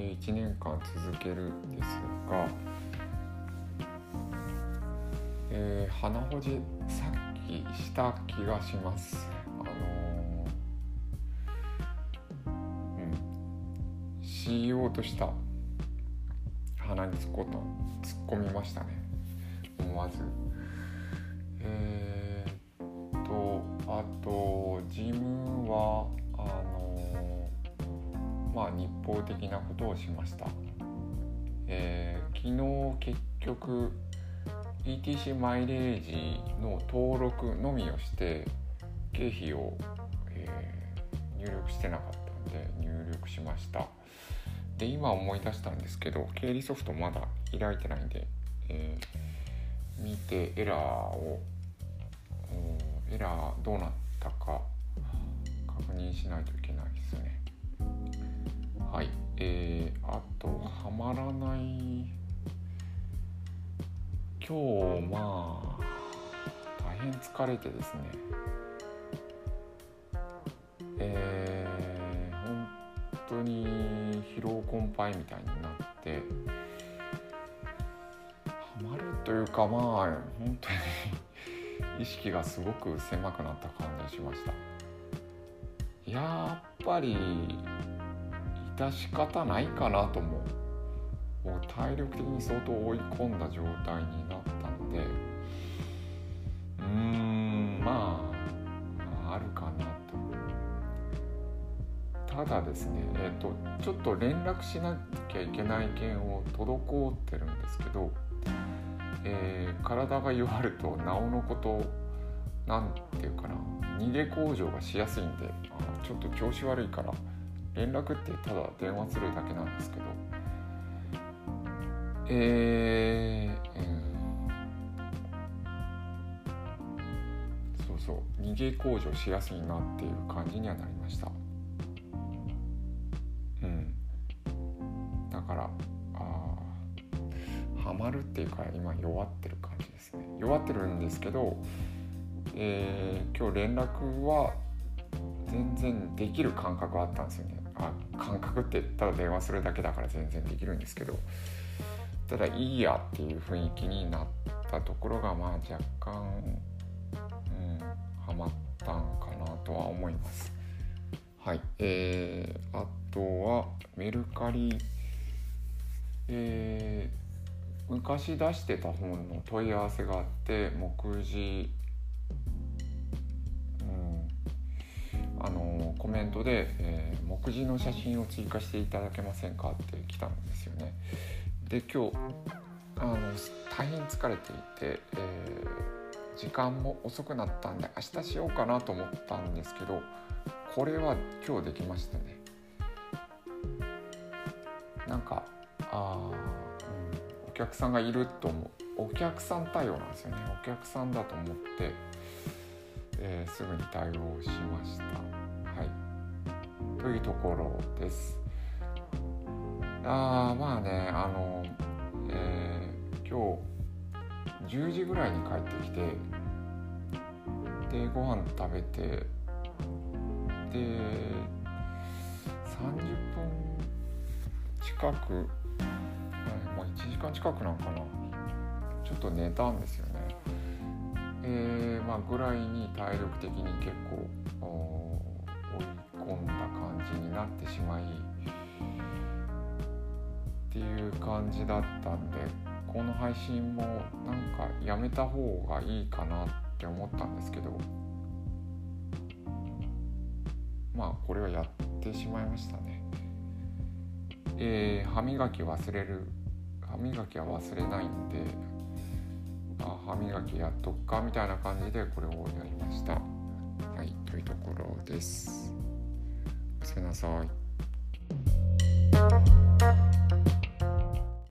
1年間続けるんですが、えー、鼻ほじさっきした気がします。あのー、うんしようとした鼻に突っ込突っ込みましたね。思わず。えー、っとあとジムは、まあ日報的なことをしました。えー、昨日結局 ETC マイレージの登録のみをして経費を、えー、入力してなかったんで入力しました。で今思い出したんですけど経理ソフトまだ開いてないんで、えー、見てエラーをエラーどうなったか確認しないといけないですね。はい。えー、あとはまらない。今日まあ大変疲れてですね。えー、本当に疲労困憊みたいになってハマるというかまあ本当に 意識がすごく狭くなった感じしました。やっぱり致し方ないかなと思うも体力的に相当追い込んだ状態になったのでうーんまああるかなと。ただですねえっ、ー、とちょっと連絡しなきゃいけない件を滞ってるんですけど、えー、体が弱るとなおのことなんていうかな逃げ工場がしやすいんでちょっと調子悪いから連絡ってただ電話するだけなんですけど。えー、うん、そうそう。逃げ工場しやすいなっていう感じにはなりました。うん。だからあハマるっていうか今弱ってる感じですね。弱ってるんですけど、えー、今日連絡は全然できる感覚あったんですよね。あ感覚ってただ電話するだけだから全然できるんですけどただいいやっていう雰囲気になったところがまあ若干、うん、ハマったんかなとは思います。はい、えー、あとはメルカリ、えー、昔出してた本の問い合わせがあって目次、コメントで、えー、目次の写真を追加していただけませんかって来たんですよね。で今日あの大変疲れていて、えー、時間も遅くなったんで明日しようかなと思ったんですけどこれは今日できましたね。なんかあ、うん、お客さんがいると思う。お客さん対応なんですよね。お客さんだと思って、えー、すぐに対応しました。はい。というところです。あまあねあの、えー、今日10時ぐらいに帰ってきてでご飯食べてで30分近く、まあ、1時間近くなんかな。ちょっと寝たんですよね。えー、まあぐらいに体力的に結構追い込んだ感じになってしまいっていう感じだったんでこの配信もなんかやめた方がいいかなって思ったんですけどまあこれはやってしまいましたね。えー、歯磨き忘れる歯磨きは忘れないんであ歯磨きやっとくかみたいな感じでこれをやりました。ところです。おやすみなさい。